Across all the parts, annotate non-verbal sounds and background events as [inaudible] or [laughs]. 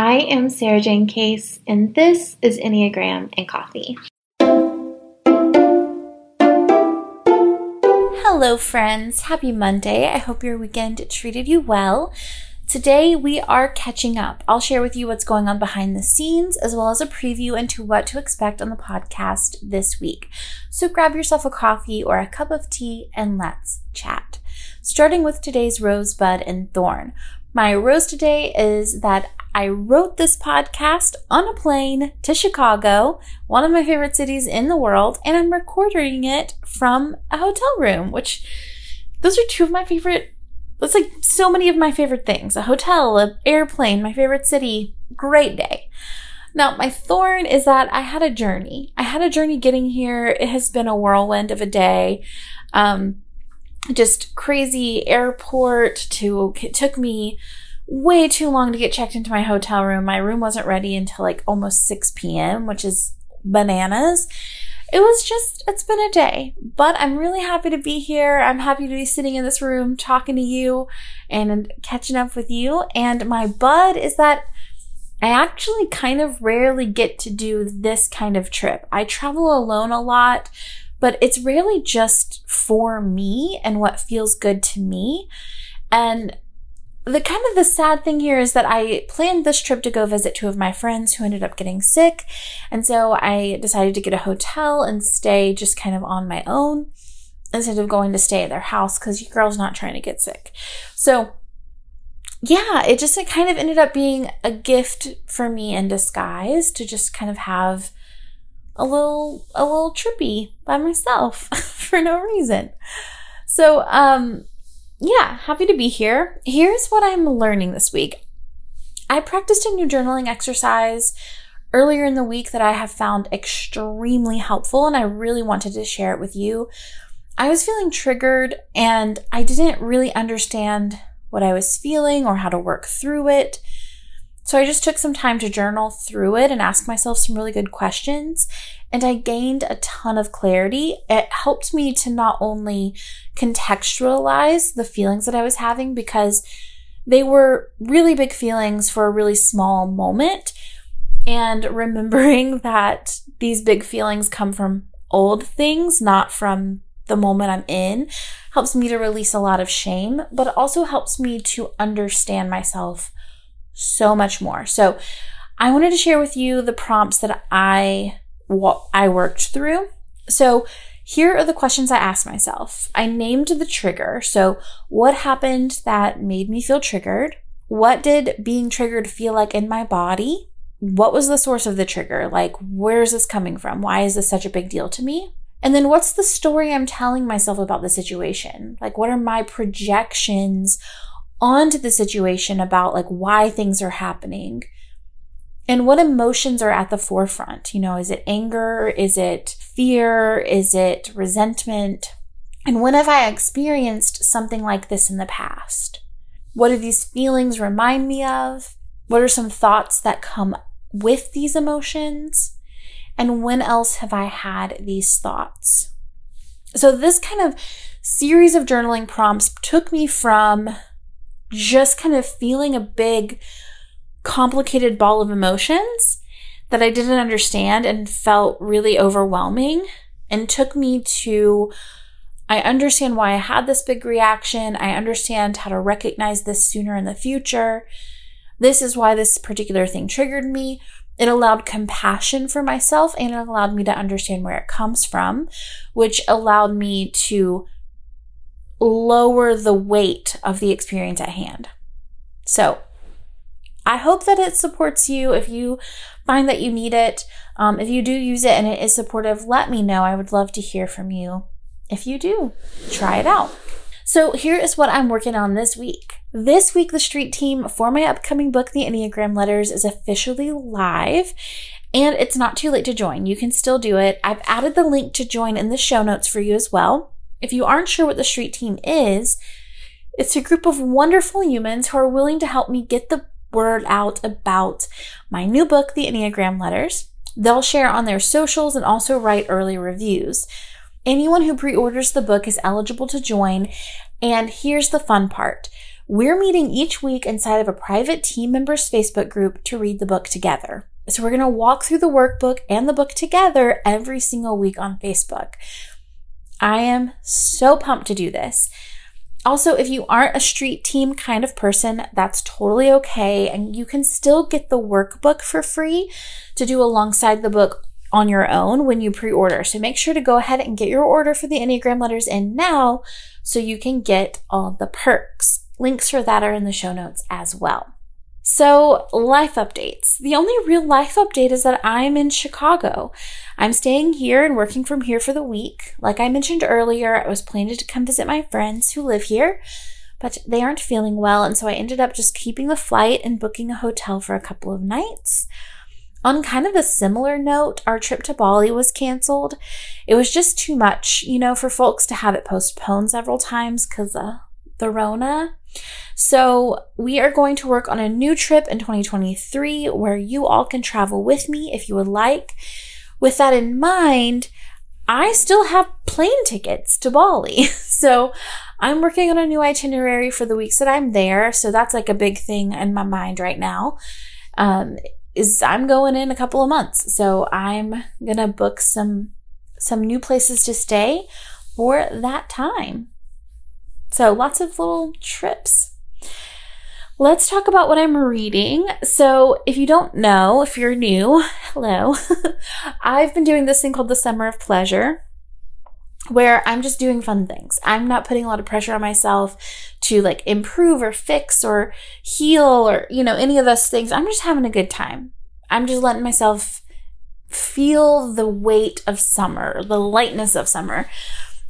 I am Sarah Jayne Case, and this is Enneagram and Coffee. Hello, friends. Happy Monday. I hope your weekend treated you well. Today, we are catching up. I'll share with you what's going on behind the scenes, as well as a preview into what to expect on the podcast this week. So grab yourself a coffee or a cup of tea and let's chat. Starting with today's rosebud and thorn. My rose today is that I wrote this podcast on a plane to Chicago, one of my favorite cities in the world, and I'm recording it from a hotel room, which those are two of my favorite. That's like so many of my favorite things a hotel, an airplane, my favorite city. Great day. Now, my thorn is that I had a journey. I had a journey getting here. It has been a whirlwind of a day. Um, just crazy airport to, it took me way too long to get checked into my hotel room. My room wasn't ready until like almost 6 p.m., which is bananas. It was just, it's been a day, but I'm really happy to be here. I'm happy to be sitting in this room talking to you and catching up with you. And my bud is that I actually kind of rarely get to do this kind of trip. I travel alone a lot, but it's really just for me and what feels good to me. And the kind of the sad thing here is that I planned this trip to go visit two of my friends who ended up getting sick. And so I decided to get a hotel and stay just kind of on my own instead of going to stay at their house because your girl's not trying to get sick. So yeah, it just it kind of ended up being a gift for me in disguise to just kind of have a little a little trippy by myself [laughs] for no reason. So um yeah, happy to be here. Here's what I'm learning this week. I practiced a new journaling exercise earlier in the week that I have found extremely helpful, and I really wanted to share it with you. I was feeling triggered and I didn't really understand what I was feeling or how to work through it. So I just took some time to journal through it and ask myself some really good questions and I gained a ton of clarity. It helped me to not only contextualize the feelings that I was having because they were really big feelings for a really small moment. And [laughs] remembering that these big feelings come from old things, not from the moment I'm in, helps me to release a lot of shame, but also helps me to understand myself so much more. So I wanted to share with you the prompts that I what I worked through. So here are the questions I asked myself. I named the trigger. So what happened that made me feel triggered? What did being triggered feel like in my body? What was the source of the trigger? Like, where is this coming from? Why is this such a big deal to me? And then what's the story I'm telling myself about the situation? Like, what are my projections onto the situation about like why things are happening? and what emotions are at the forefront. You know, is it anger? Is it fear? Is it resentment? And when have I experienced something like this in the past? What do these feelings remind me of? What are some thoughts that come with these emotions? And when else have I had these thoughts? So, this kind of series of journaling prompts took me from just kind of feeling a big complicated ball of emotions that I didn't understand and felt really overwhelming and took me to I understand why I had this big reaction. I understand how to recognize this sooner in the future. This is why this particular thing triggered me. It allowed compassion for myself and it allowed me to understand where it comes from, which allowed me to lower the weight of the experience at hand. So, I hope that it supports you. If you find that you need it, um, if you do use it and it is supportive, let me know. I would love to hear from you. If you do, try it out. So here is what I'm working on this week. This week, the street team for my upcoming book, The Enneagram Letters, is officially live. And it's not too late to join. You can still do it. I've added the link to join in the show notes for you as well. If you aren't sure what the street team is, it's a group of wonderful humans who are willing to help me get the word out about my new book, The Enneagram Letters. They'll share on their socials and also write early reviews. Anyone who pre orders the book is eligible to join. And here's the fun part we're meeting each week inside of a private team members Facebook group to read the book together. So we're going to walk through the workbook and the book together every single week on Facebook. I am so pumped to do this. Also, if you aren't a street team kind of person, that's totally okay. And you can still get the workbook for free to do alongside the book on your own when you pre order. So make sure to go ahead and get your order for the Enneagram letters in now so you can get all the perks. Links for that are in the show notes as well. So, life updates. The only real life update is that I'm in Chicago. I'm staying here and working from here for the week. Like I mentioned earlier, I was planning to come visit my friends who live here, but they aren't feeling well, and so I ended up just keeping the flight and booking a hotel for a couple of nights. On kind of a similar note, our trip to Bali was canceled. It was just too much, you know, for folks to have it postponed several times because of uh, the Rona. So, we are going to work on a new trip in 2023 where you all can travel with me if you would like. With that in mind, I still have plane tickets to Bali. [laughs] So, I'm working on a new itinerary for the weeks that I'm there. So, that's like a big thing in my mind right now. Um, is I'm going in a couple of months. So, I'm going to book some some new places to stay for that time. So, lots of little trips. Let's talk about what I'm reading. So, if you don't know, if you're new, hello, [laughs] I've been doing this thing called the Summer of Pleasure, where I'm just doing fun things. I'm not putting a lot of pressure on myself to like improve or fix or heal or, you know, any of those things. I'm just having a good time. I'm just letting myself feel the weight of summer, the lightness of summer.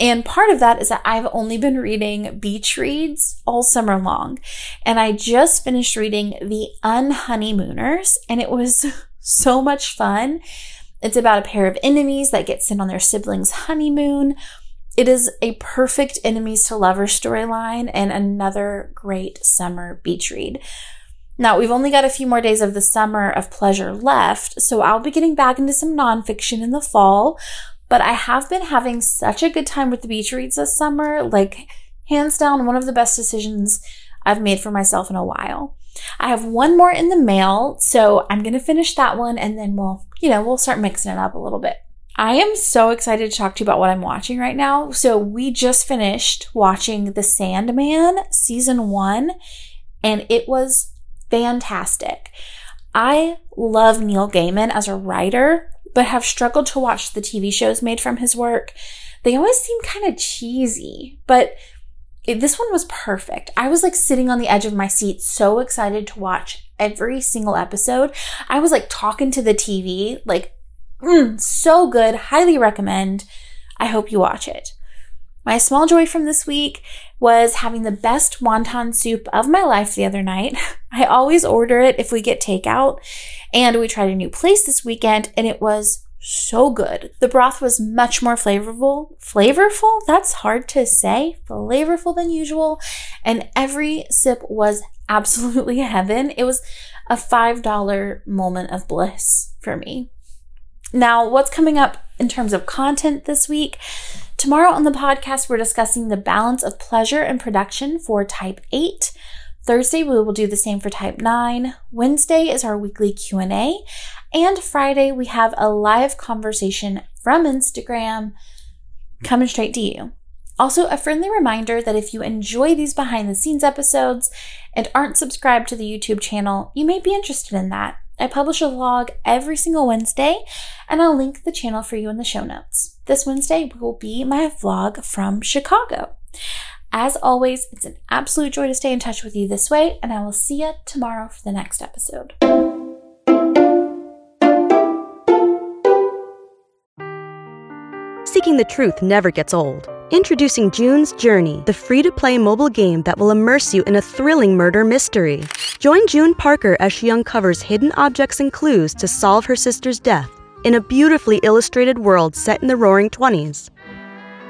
And part of that is that I've only been reading beach reads all summer long. And I just finished reading The Unhoneymooners, and it was [laughs] so much fun. It's about a pair of enemies that get sent on their siblings' honeymoon. It is a perfect enemies to lovers storyline and another great summer beach read. Now, we've only got a few more days of the summer of pleasure left, so I'll be getting back into some nonfiction in the fall. But I have been having such a good time with the beach reads this summer. Like, hands down, one of the best decisions I've made for myself in a while. I have one more in the mail, so I'm going to finish that one and then we'll, you know, we'll start mixing it up a little bit. I am so excited to talk to you about what I'm watching right now. So, we just finished watching The Sandman season one, and it was fantastic. I love Neil Gaiman as a writer, but have struggled to watch the TV shows made from his work. They always seem kind of cheesy, but this one was perfect. I was like sitting on the edge of my seat, so excited to watch every single episode. I was like talking to the TV, like, mm, so good. Highly recommend. I hope you watch it. My small joy from this week was having the best wonton soup of my life the other night. [laughs] I always order it if we get takeout, and we tried a new place this weekend and it was so good. The broth was much more flavorful. Flavorful? That's hard to say. Flavorful than usual. And every sip was [laughs] absolutely heaven. It was a $5 moment of bliss for me. Now, what's coming up in terms of content this week? Tomorrow on the podcast, we're discussing the balance of pleasure and production for type 8. Thursday we will do the same for type 9. Wednesday is our weekly Q&A, and Friday we have a live conversation from Instagram coming straight to you. Also, a friendly reminder that if you enjoy these behind the scenes episodes and aren't subscribed to the YouTube channel, you may be interested in that. I publish a vlog every single Wednesday, and I'll link the channel for you in the show notes. This Wednesday will be my vlog from Chicago. As always, it's an absolute joy to stay in touch with you this way, and I will see you tomorrow for the next episode. Seeking the truth never gets old. Introducing June's Journey, the free to play mobile game that will immerse you in a thrilling murder mystery. Join June Parker as she uncovers hidden objects and clues to solve her sister's death in a beautifully illustrated world set in the roaring 20s.